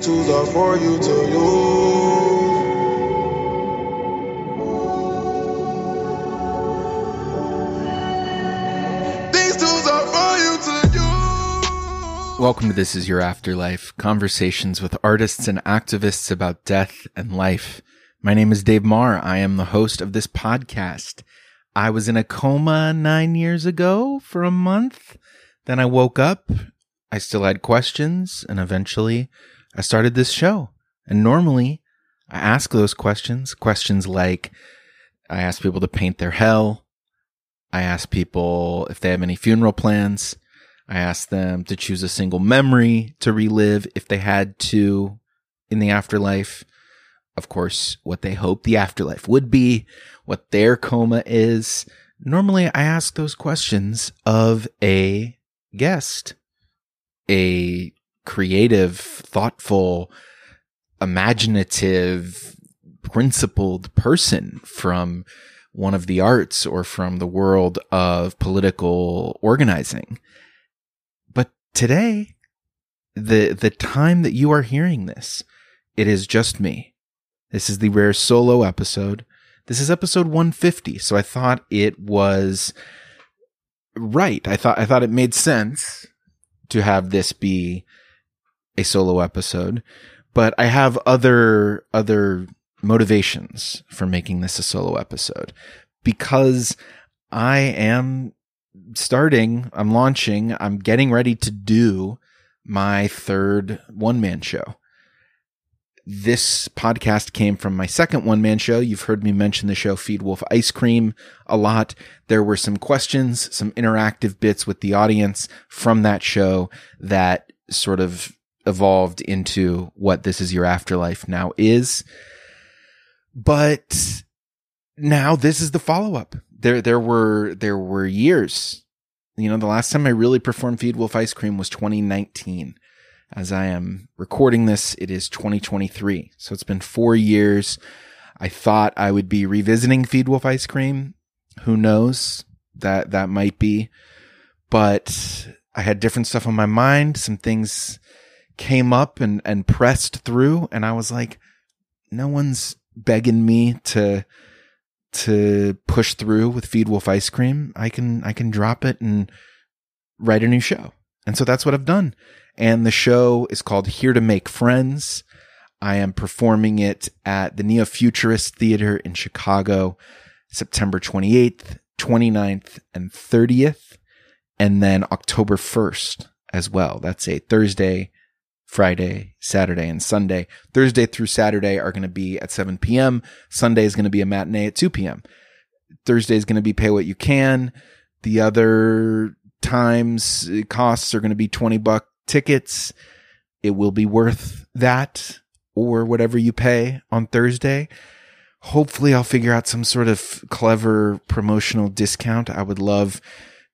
These tools are for you to use. These tools are for you to use. Welcome to This Is Your Afterlife conversations with artists and activists about death and life. My name is Dave Maher. I am the host of this podcast. I was in a coma nine years ago for a month. Then I woke up. I still had questions, and eventually I started this show. And normally I ask those questions questions like I ask people to paint their hell. I ask people if they have any funeral plans. I ask them to choose a single memory to relive if they had to in the afterlife. Of course, what they hope the afterlife would be, what their coma is. Normally, I ask those questions of a guest, a creative, thoughtful, imaginative, principled person from one of the arts or from the world of political organizing. But today, the the time that you are hearing this, it is just me. This is the rare solo episode. This is episode 150, so I thought it was right. I thought I thought it made sense to have this be a solo episode, but I have other other motivations for making this a solo episode because I am starting, I'm launching, I'm getting ready to do my third one man show. This podcast came from my second one man show. You've heard me mention the show Feed Wolf Ice Cream a lot. There were some questions, some interactive bits with the audience from that show that sort of evolved into what This Is Your Afterlife now is. But now this is the follow up. There, there were, there were years. You know, the last time I really performed Feed Wolf Ice Cream was 2019. As I am recording this, it is 2023. So it's been four years. I thought I would be revisiting Feed Wolf Ice Cream. Who knows? That, that might be. But I had different stuff on my mind. Some things came up and, and pressed through. And I was like, no one's begging me to to push through with Feed Wolf ice cream, I can I can drop it and write a new show. And so that's what I've done. And the show is called Here to Make Friends. I am performing it at the Neo Futurist Theater in Chicago, September 28th, 29th, and 30th, and then October 1st as well. That's a Thursday, Friday, Saturday, and Sunday. Thursday through Saturday are going to be at 7 p.m. Sunday is going to be a matinee at 2 p.m. Thursday is going to be pay what you can. The other times uh, costs are going to be 20 buck tickets. It will be worth that or whatever you pay on Thursday. Hopefully I'll figure out some sort of clever promotional discount. I would love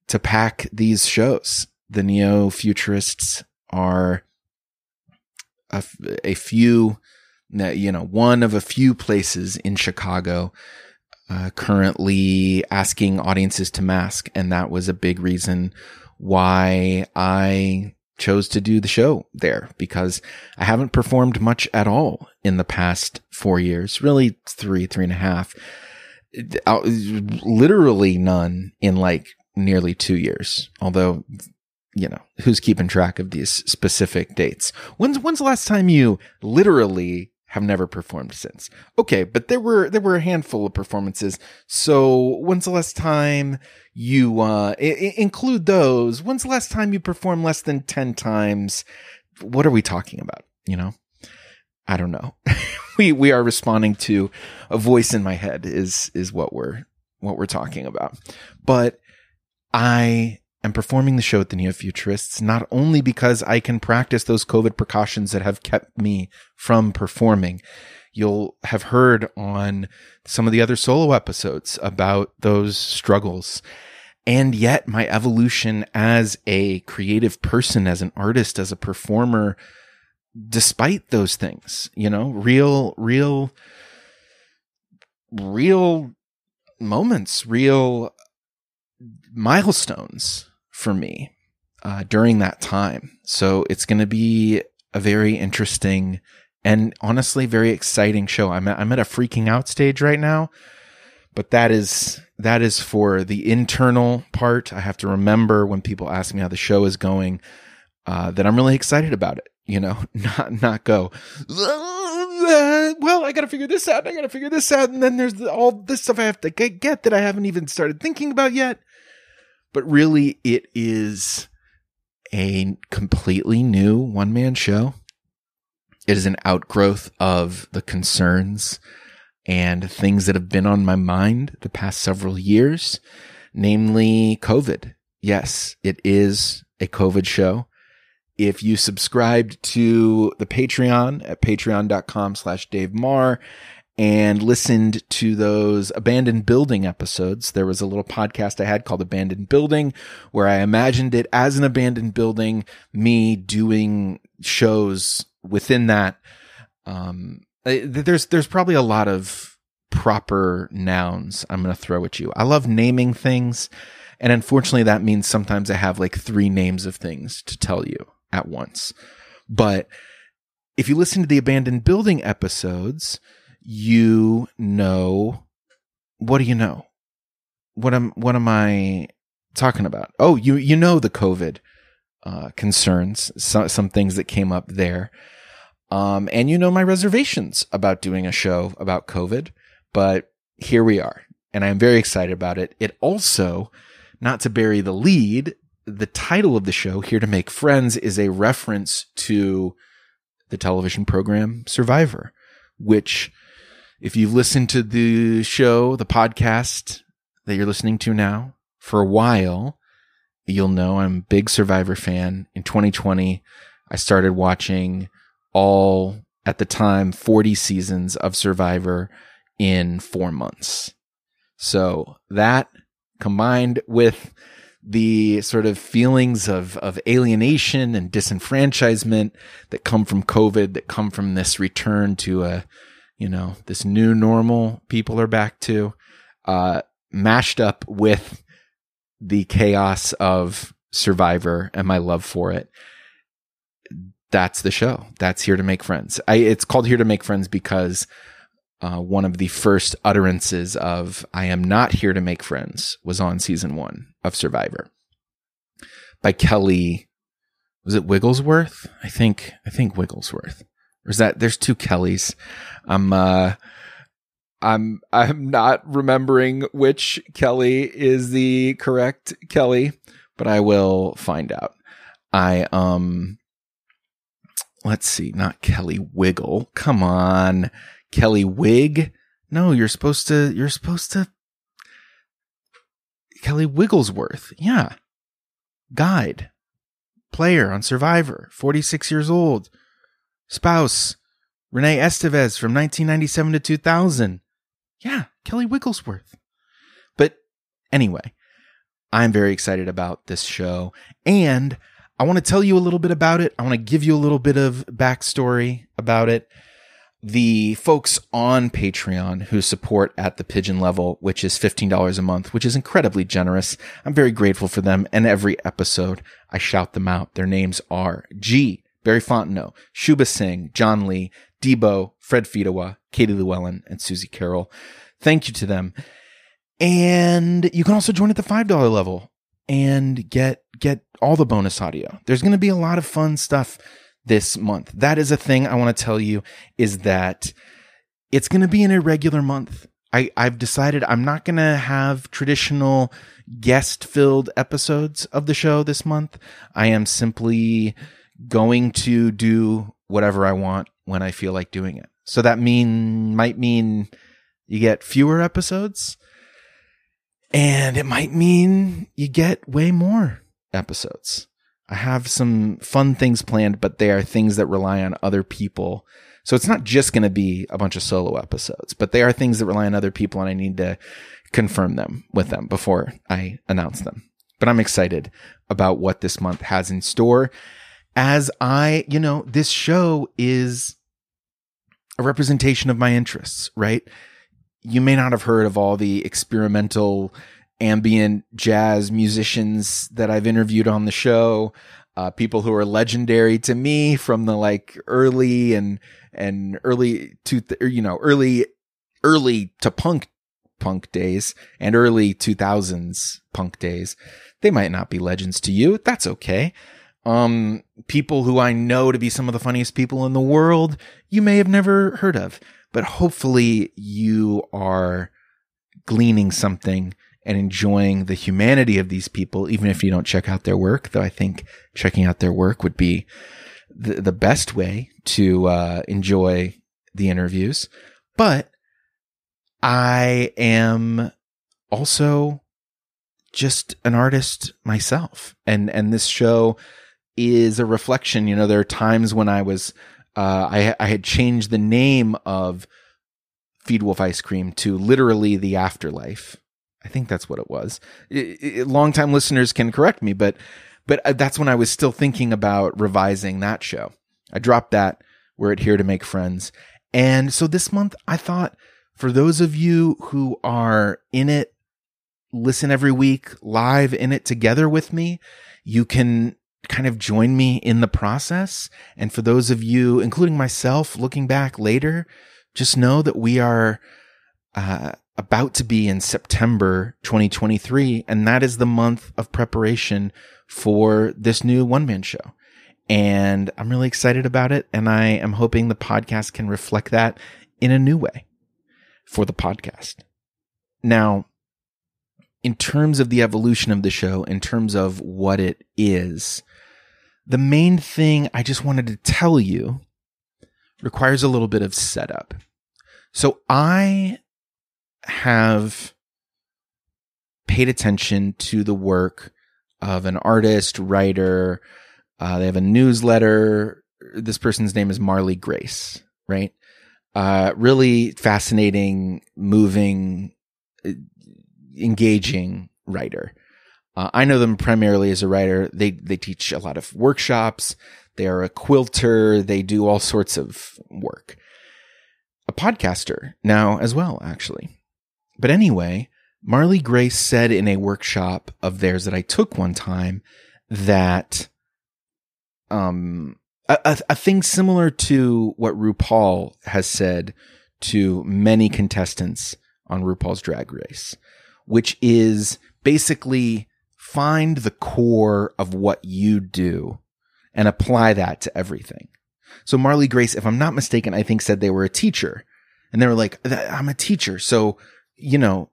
to pack these shows. The neo futurists are a, a few, you know, one of a few places in Chicago uh, currently asking audiences to mask. And that was a big reason why I chose to do the show there because I haven't performed much at all in the past four years, really three, three and a half, uh, literally none in like nearly two years. Although you know, who's keeping track of these specific dates? When's when's the last time you literally have never performed since? Okay, but there were there were a handful of performances. So when's the last time you uh I- include those? When's the last time you performed less than 10 times? What are we talking about, you know? I don't know. we we are responding to a voice in my head is is what we're what we're talking about. But I am performing the show at the Neo Futurists not only because I can practice those COVID precautions that have kept me from performing. You'll have heard on some of the other solo episodes about those struggles. And yet my evolution as a creative person, as an artist, as a performer, despite those things, you know, real, real, real moments, real milestones for me uh, during that time. So it's going to be a very interesting and honestly very exciting show. I'm at, I'm at a freaking out stage right now, but that is that is for the internal part. I have to remember when people ask me how the show is going uh, that I'm really excited about it. You know, not not go. Well, I got to figure this out. I got to figure this out, and then there's all this stuff I have to get, get that I haven't even started thinking about yet. But really, it is a completely new one man show. It is an outgrowth of the concerns and things that have been on my mind the past several years, namely COVID. Yes, it is a COVID show. If you subscribed to the Patreon at patreon.com slash Dave Maher and listened to those abandoned building episodes. There was a little podcast I had called Abandoned Building where I imagined it as an abandoned building, me doing shows within that. Um, there's, there's probably a lot of proper nouns I'm going to throw at you. I love naming things. And unfortunately, that means sometimes I have like three names of things to tell you at once. But if you listen to the abandoned building episodes, you know what do you know? What am what am I talking about? Oh, you you know the COVID uh, concerns, some some things that came up there, um, and you know my reservations about doing a show about COVID. But here we are, and I'm very excited about it. It also, not to bury the lead, the title of the show, Here to Make Friends, is a reference to the television program Survivor, which if you've listened to the show, the podcast that you're listening to now for a while, you'll know I'm a big Survivor fan. In 2020, I started watching all at the time 40 seasons of Survivor in four months. So that combined with the sort of feelings of, of alienation and disenfranchisement that come from COVID, that come from this return to a you know, this new normal people are back to, uh, mashed up with the chaos of Survivor and my love for it. That's the show. That's Here to Make Friends. I, it's called Here to Make Friends because uh, one of the first utterances of I am not here to make friends was on season one of Survivor by Kelly. Was it Wigglesworth? I think, I think Wigglesworth. Or is that there's two Kellys? I'm uh I'm I'm not remembering which Kelly is the correct Kelly, but I will find out. I um let's see, not Kelly Wiggle. Come on. Kelly Wig? No, you're supposed to you're supposed to Kelly Wigglesworth. Yeah. Guide. Player on Survivor, 46 years old spouse, Renee Estevez from 1997 to 2000. Yeah, Kelly Wigglesworth. But anyway, I'm very excited about this show and I want to tell you a little bit about it. I want to give you a little bit of backstory about it. The folks on Patreon who support at the pigeon level, which is $15 a month, which is incredibly generous. I'm very grateful for them. And every episode I shout them out. Their names are G, Barry Fontenot, Shuba Singh, John Lee, Debo, Fred Fidawa, Katie Llewellyn, and Susie Carroll. Thank you to them. And you can also join at the $5 level and get, get all the bonus audio. There's going to be a lot of fun stuff this month. That is a thing I want to tell you is that it's going to be an irregular month. I, I've decided I'm not going to have traditional guest filled episodes of the show this month. I am simply going to do whatever I want when I feel like doing it. So that mean might mean you get fewer episodes and it might mean you get way more episodes. I have some fun things planned, but they are things that rely on other people. So it's not just going to be a bunch of solo episodes, but they are things that rely on other people and I need to confirm them with them before I announce them. But I'm excited about what this month has in store as I, you know, this show is a representation of my interests, right? You may not have heard of all the experimental ambient jazz musicians that I've interviewed on the show. uh, people who are legendary to me from the like early and and early to you know early early to punk punk days and early 2000s punk days they might not be legends to you that's okay um people who i know to be some of the funniest people in the world you may have never heard of but hopefully you are gleaning something and enjoying the humanity of these people, even if you don't check out their work, though I think checking out their work would be the, the best way to uh, enjoy the interviews. But I am also just an artist myself. And, and this show is a reflection. You know, there are times when I was, uh, I, I had changed the name of Feed Wolf Ice Cream to literally the afterlife I think that's what it was. It, it, longtime listeners can correct me, but but uh, that's when I was still thinking about revising that show. I dropped that. We're at here to make friends, and so this month I thought for those of you who are in it, listen every week live in it together with me. You can kind of join me in the process. And for those of you, including myself, looking back later, just know that we are uh, about to be in September 2023. And that is the month of preparation for this new one man show. And I'm really excited about it. And I am hoping the podcast can reflect that in a new way for the podcast. Now, in terms of the evolution of the show, in terms of what it is, the main thing I just wanted to tell you requires a little bit of setup. So I have paid attention to the work of an artist, writer. Uh, they have a newsletter. This person's name is Marley Grace, right? Uh, really fascinating, moving, uh, engaging writer. Uh, I know them primarily as a writer. They they teach a lot of workshops. They are a quilter. They do all sorts of work. A podcaster now as well, actually. But anyway, Marley Grace said in a workshop of theirs that I took one time that um a, a, a thing similar to what RuPaul has said to many contestants on RuPaul's Drag Race, which is basically find the core of what you do and apply that to everything. So Marley Grace, if I'm not mistaken, I think said they were a teacher and they were like, I'm a teacher. So you know,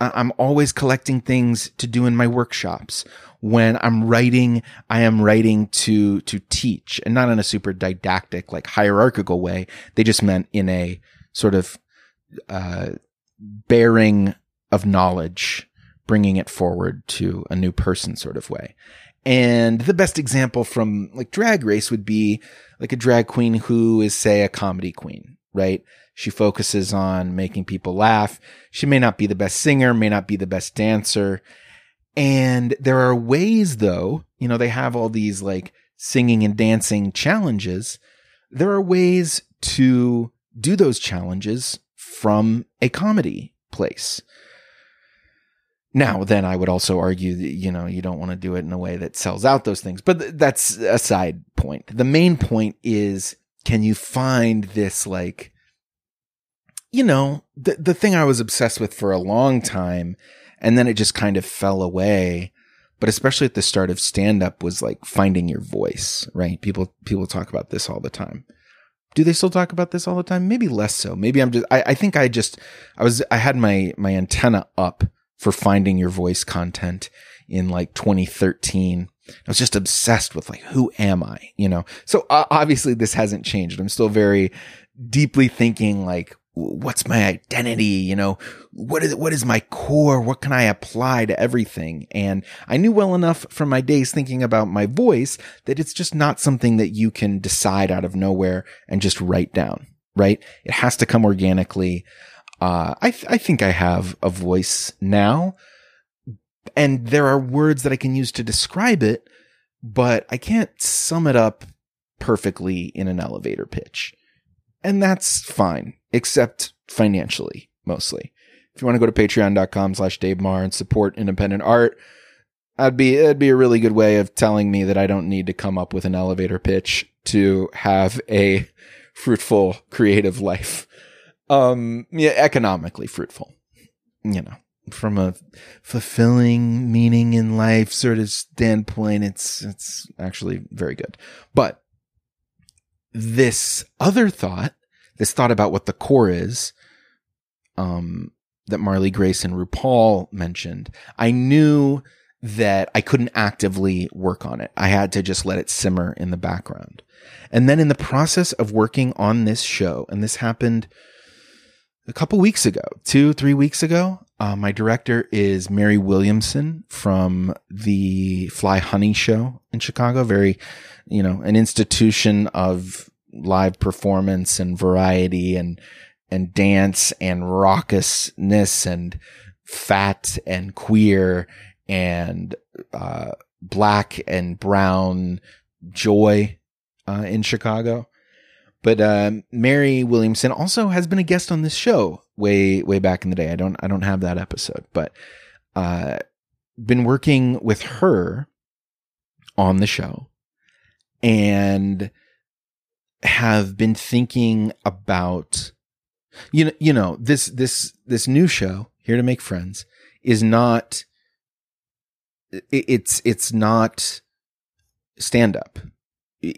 I'm always collecting things to do in my workshops. When I'm writing, I am writing to, to teach and not in a super didactic, like hierarchical way. They just meant in a sort of, uh, bearing of knowledge, bringing it forward to a new person sort of way. And the best example from like drag race would be like a drag queen who is say a comedy queen, right? She focuses on making people laugh. She may not be the best singer, may not be the best dancer. And there are ways though, you know, they have all these like singing and dancing challenges. There are ways to do those challenges from a comedy place. Now, then I would also argue that, you know, you don't want to do it in a way that sells out those things, but th- that's a side point. The main point is, can you find this like you know, the the thing I was obsessed with for a long time, and then it just kind of fell away. But especially at the start of stand up was like finding your voice, right? People people talk about this all the time. Do they still talk about this all the time? Maybe less so. Maybe I'm just I, I think I just I was I had my my antenna up for finding your voice content in like 2013. I was just obsessed with like, who am I? You know? So uh, obviously this hasn't changed. I'm still very deeply thinking like, what's my identity? You know, what is, what is my core? What can I apply to everything? And I knew well enough from my days thinking about my voice that it's just not something that you can decide out of nowhere and just write down, right? It has to come organically. Uh, I, th- I think I have a voice now and there are words that I can use to describe it, but I can't sum it up perfectly in an elevator pitch. And that's fine except financially, mostly. If you want to go to patreon.com slash Dave Maher and support independent art, That'd be it'd be a really good way of telling me that I don't need to come up with an elevator pitch to have a fruitful creative life. Um yeah, economically fruitful. You know, from a fulfilling meaning in life sort of standpoint, it's it's actually very good. But this other thought, this thought about what the core is, um, that Marley Grace and RuPaul mentioned, I knew that I couldn't actively work on it. I had to just let it simmer in the background. And then in the process of working on this show, and this happened a couple weeks ago, two, three weeks ago, uh, my director is Mary Williamson from the Fly Honey show in Chicago. Very, you know, an institution of live performance and variety and, and dance and raucousness and fat and queer and uh, black and brown joy uh, in Chicago. But uh, Mary Williamson also has been a guest on this show way way back in the day. I don't I don't have that episode, but uh, been working with her on the show and have been thinking about you know you know this this this new show here to make friends is not it's it's not stand up.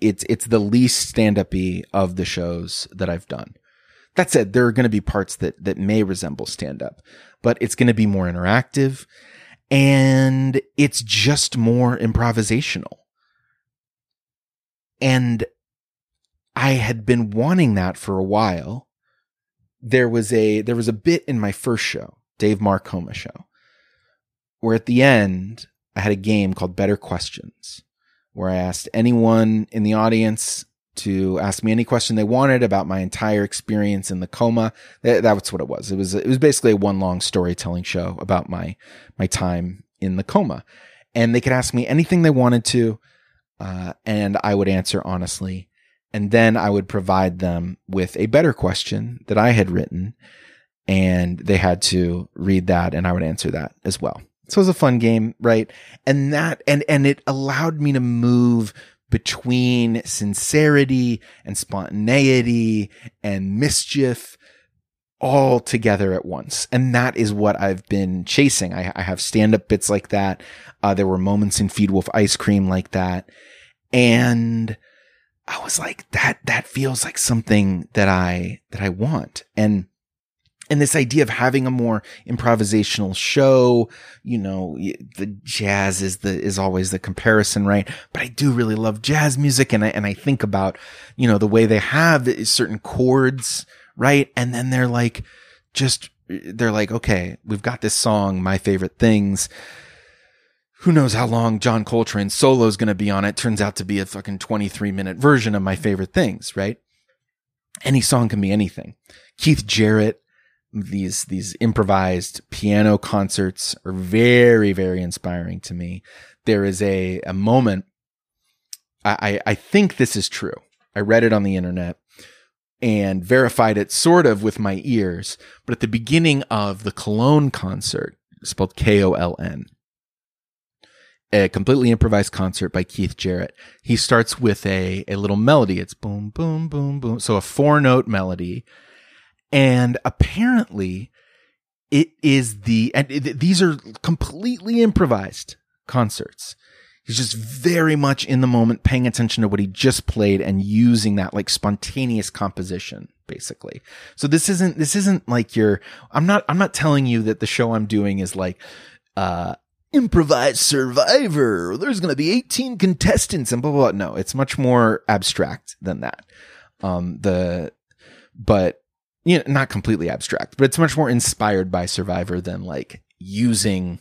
It's it's the least stand up of the shows that I've done. That said, there are going to be parts that that may resemble stand up, but it's going to be more interactive and it's just more improvisational. And I had been wanting that for a while. There was a there was a bit in my first show, Dave Marcoma show, where at the end I had a game called Better Questions where I asked anyone in the audience to ask me any question they wanted about my entire experience in the coma. That, that's what it was. It was it was basically a one long storytelling show about my my time in the coma, and they could ask me anything they wanted to, uh, and I would answer honestly. And then I would provide them with a better question that I had written, and they had to read that, and I would answer that as well. So it was a fun game, right? And that, and, and it allowed me to move between sincerity and spontaneity and mischief all together at once. And that is what I've been chasing. I, I have stand up bits like that. Uh, there were moments in Feed Wolf Ice Cream like that. And I was like, that, that feels like something that I, that I want. And and this idea of having a more improvisational show, you know, the jazz is the, is always the comparison, right? But I do really love jazz music. And I, and I think about, you know, the way they have certain chords, right? And then they're like, just, they're like, okay, we've got this song, my favorite things. Who knows how long John Coltrane's solo is going to be on it? Turns out to be a fucking 23 minute version of my favorite things, right? Any song can be anything. Keith Jarrett, these these improvised piano concerts are very very inspiring to me. There is a a moment. I I think this is true. I read it on the internet and verified it sort of with my ears. But at the beginning of the Cologne concert, spelled K O L N, a completely improvised concert by Keith Jarrett. He starts with a, a little melody. It's boom, boom, boom, boom. So a four note melody and apparently, it is the, and it, these are completely improvised concerts. He's just very much in the moment, paying attention to what he just played and using that like spontaneous composition, basically. So this isn't, this isn't like your, I'm not, I'm not telling you that the show I'm doing is like, uh, improvised survivor. There's going to be 18 contestants and blah, blah, blah. No, it's much more abstract than that. Um, the, but you know, not completely abstract, but it's much more inspired by Survivor than like using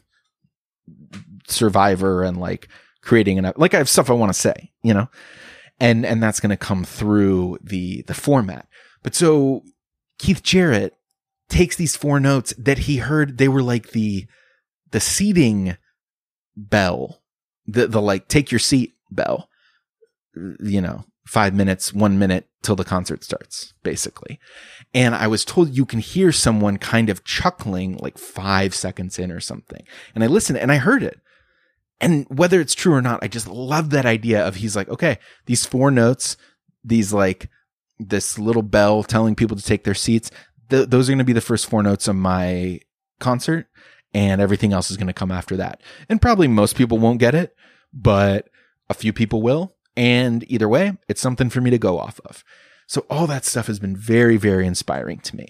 Survivor and like creating an like I have stuff I want to say, you know, and and that's going to come through the the format. But so Keith Jarrett takes these four notes that he heard they were like the the seating bell, the the like take your seat bell, you know, five minutes, one minute till the concert starts, basically. And I was told you can hear someone kind of chuckling like five seconds in or something. And I listened and I heard it. and whether it's true or not, I just love that idea of he's like, okay, these four notes, these like this little bell telling people to take their seats. Th- those are going to be the first four notes of my concert and everything else is going to come after that. And probably most people won't get it, but a few people will. And either way, it's something for me to go off of. So all that stuff has been very, very inspiring to me.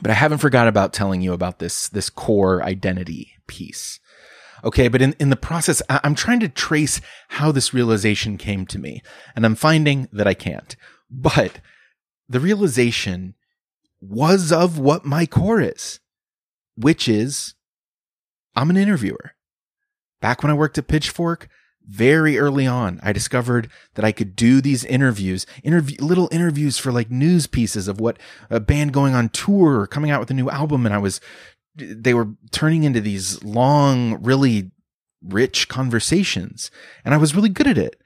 But I haven't forgot about telling you about this, this core identity piece. Okay. But in, in the process, I'm trying to trace how this realization came to me and I'm finding that I can't, but the realization was of what my core is, which is I'm an interviewer. Back when I worked at Pitchfork, very early on, I discovered that I could do these interviews, interview, little interviews for like news pieces of what a band going on tour or coming out with a new album. And I was, they were turning into these long, really rich conversations. And I was really good at it.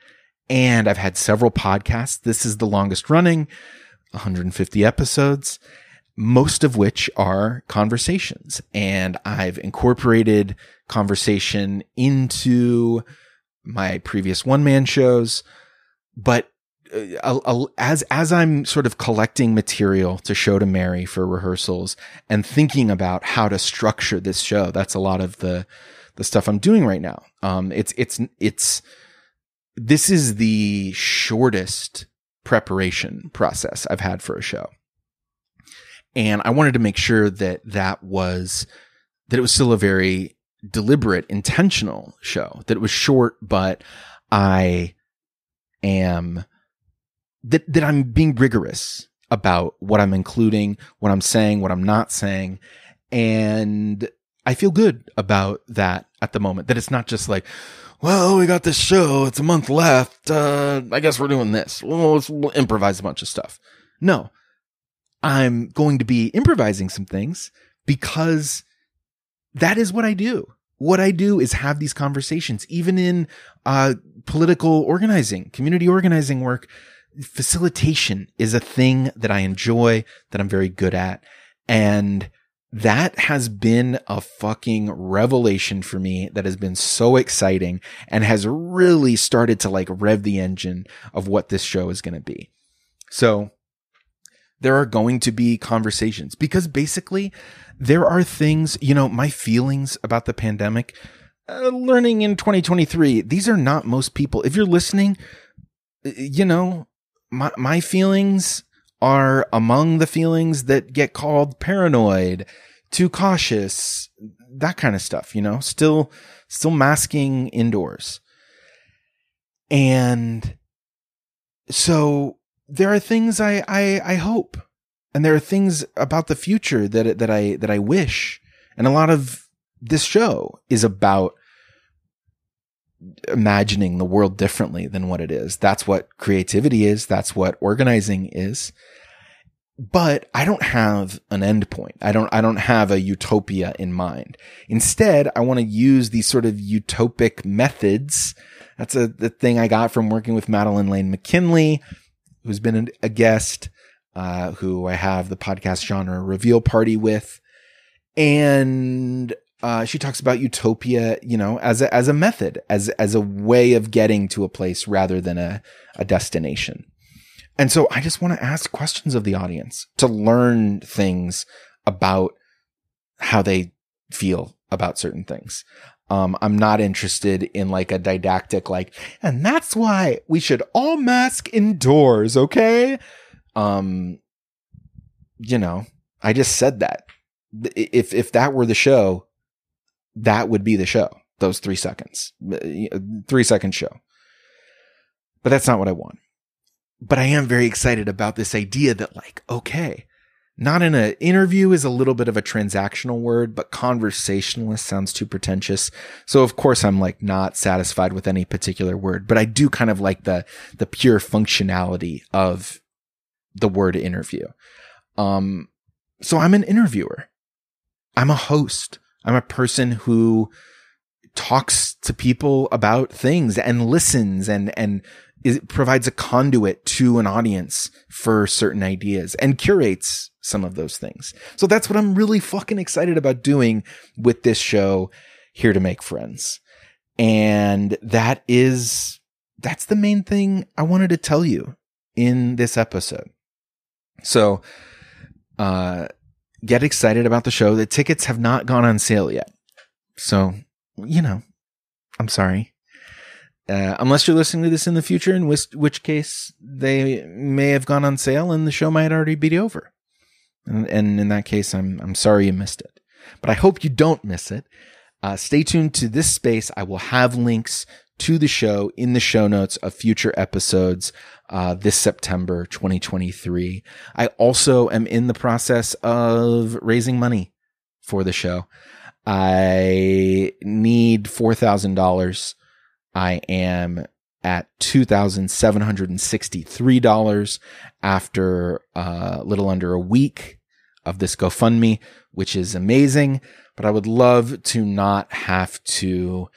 And I've had several podcasts. This is the longest running, 150 episodes most of which are conversations. And I've incorporated conversation into my previous one man shows. But uh, as as I'm sort of collecting material to show to Mary for rehearsals and thinking about how to structure this show, that's a lot of the the stuff I'm doing right now. Um, it's it's it's this is the shortest preparation process I've had for a show. And I wanted to make sure that that was, that it was still a very deliberate, intentional show, that it was short, but I am, that, that I'm being rigorous about what I'm including, what I'm saying, what I'm not saying. And I feel good about that at the moment, that it's not just like, well, we got this show. It's a month left. Uh, I guess we're doing this. Well, let's we'll improvise a bunch of stuff. No, I'm going to be improvising some things because that is what I do. What I do is have these conversations, even in uh, political organizing, community organizing work. Facilitation is a thing that I enjoy, that I'm very good at. And that has been a fucking revelation for me that has been so exciting and has really started to like rev the engine of what this show is going to be. So there are going to be conversations because basically there are things, you know, my feelings about the pandemic, uh, learning in 2023, these are not most people. If you're listening, you know, my, my feelings are among the feelings that get called paranoid, too cautious, that kind of stuff, you know, still, still masking indoors. And so there are things I, I, I hope, and there are things about the future that, that I, that I wish. And a lot of this show is about imagining the world differently than what it is. That's what creativity is. That's what organizing is. But I don't have an end point. I don't, I don't have a utopia in mind. Instead, I want to use these sort of utopic methods. That's a, the thing I got from working with Madeline Lane McKinley who's been a guest, uh, who I have the podcast genre reveal party with. And, uh, she talks about utopia, you know, as a, as a method, as, as a way of getting to a place rather than a, a destination. And so I just want to ask questions of the audience to learn things about how they feel about certain things. Um, I'm not interested in like a didactic, like, and that's why we should all mask indoors. Okay. Um, you know, I just said that if, if that were the show, that would be the show. Those three seconds, three second show. But that's not what I want. But I am very excited about this idea that like, okay, not in an interview is a little bit of a transactional word, but conversationalist sounds too pretentious. So of course I'm like not satisfied with any particular word, but I do kind of like the, the pure functionality of the word interview. Um, so I'm an interviewer. I'm a host. I'm a person who talks to people about things and listens and, and it provides a conduit to an audience for certain ideas and curates some of those things. So that's what I'm really fucking excited about doing with this show, Here to Make Friends. And that is, that's the main thing I wanted to tell you in this episode. So, uh, get excited about the show. The tickets have not gone on sale yet. So, you know, I'm sorry. Uh, unless you're listening to this in the future, in which, which case they may have gone on sale and the show might already be over. And, and in that case, I'm, I'm sorry you missed it. But I hope you don't miss it. Uh, stay tuned to this space. I will have links to the show in the show notes of future episodes uh, this September 2023. I also am in the process of raising money for the show. I need $4,000. I am at $2,763 after a uh, little under a week of this GoFundMe, which is amazing. But I would love to not have to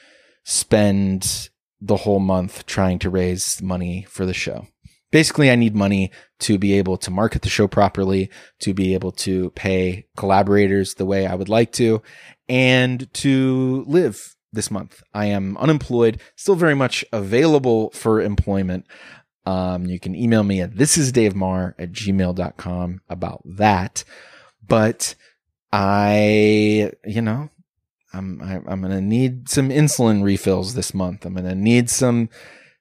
spend the whole month trying to raise money for the show. Basically, I need money to be able to market the show properly, to be able to pay collaborators the way I would like to, and to live this month. I am unemployed, still very much available for employment. Um, you can email me at thisisdavemaher at gmail.com about that. But I, you know, I'm I, am i am going to need some insulin refills this month. I'm gonna need some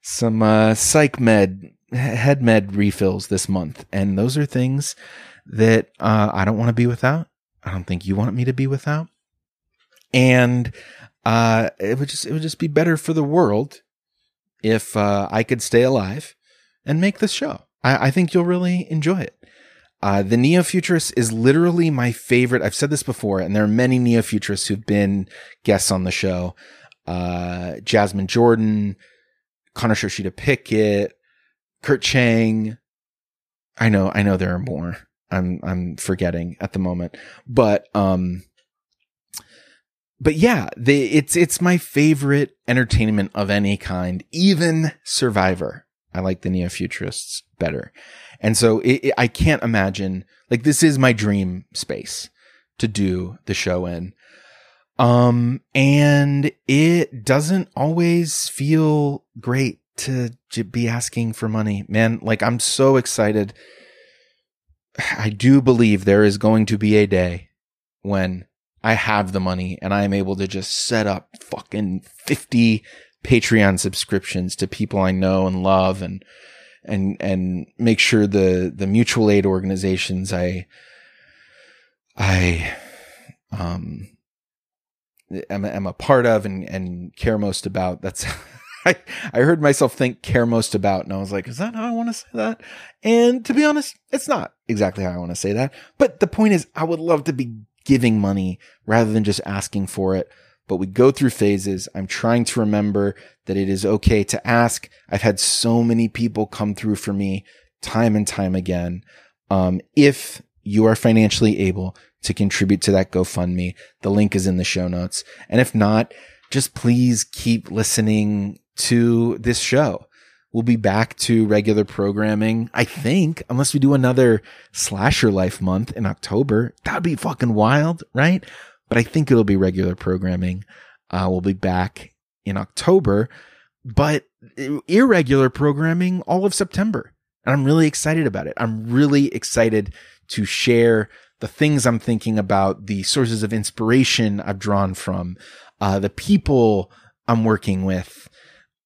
some uh, psych med head med refills this month, and those are things that uh, I don't want to be without. I don't think you want me to be without, and uh, it would just it would just be better for the world if uh, I could stay alive and make this show. I, I think you'll really enjoy it. Uh, the neo futurist is literally my favorite. I've said this before, and there are many neo futurists who've been guests on the show. Uh, Jasmine Jordan, Conor Shoshita Pickett, Kurt Chang. I know, I know there are more. I'm, I'm forgetting at the moment, but, um, but yeah, it's, it's my favorite entertainment of any kind, even Survivor. I like the neo futurists better. And so it, it, I can't imagine like this is my dream space to do the show in. Um, and it doesn't always feel great to be asking for money, man. Like I'm so excited. I do believe there is going to be a day when I have the money and I am able to just set up fucking 50 Patreon subscriptions to people I know and love and and and make sure the the mutual aid organizations I I um am, am a part of and and care most about. That's I I heard myself think care most about, and I was like, is that how I want to say that? And to be honest, it's not exactly how I want to say that. But the point is, I would love to be giving money rather than just asking for it but we go through phases. I'm trying to remember that it is okay to ask. I've had so many people come through for me time and time again. Um, if you are financially able to contribute to that GoFundMe, the link is in the show notes. And if not, just please keep listening to this show. We'll be back to regular programming, I think, unless we do another slasher life month in October. That'd be fucking wild, right? but I think it'll be regular programming. Uh, we'll be back in October, but irregular programming all of September. And I'm really excited about it. I'm really excited to share the things I'm thinking about, the sources of inspiration I've drawn from, uh, the people I'm working with,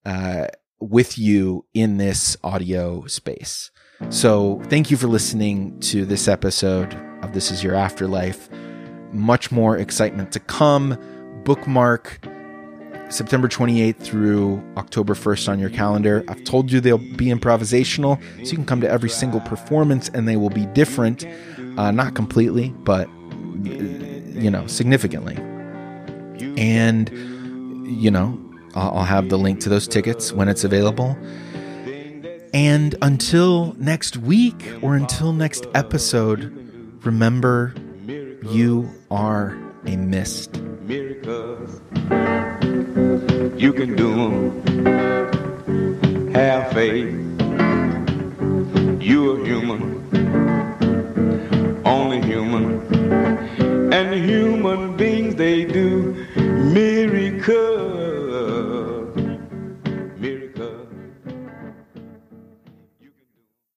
uh, with you in this audio space. So thank you for listening to this episode of This Is Your Afterlife much more excitement to come. Bookmark September 28th through October 1st on your calendar. I've told you they'll be improvisational, so you can come to every single performance and they will be different. Uh, not completely, but, you know, significantly. And, you know, I'll have the link to those tickets when it's available. And until next week or until next episode, remember you are a mist. Miracles, you can do them. Have faith. You are human, only human. And human beings, they do miracles.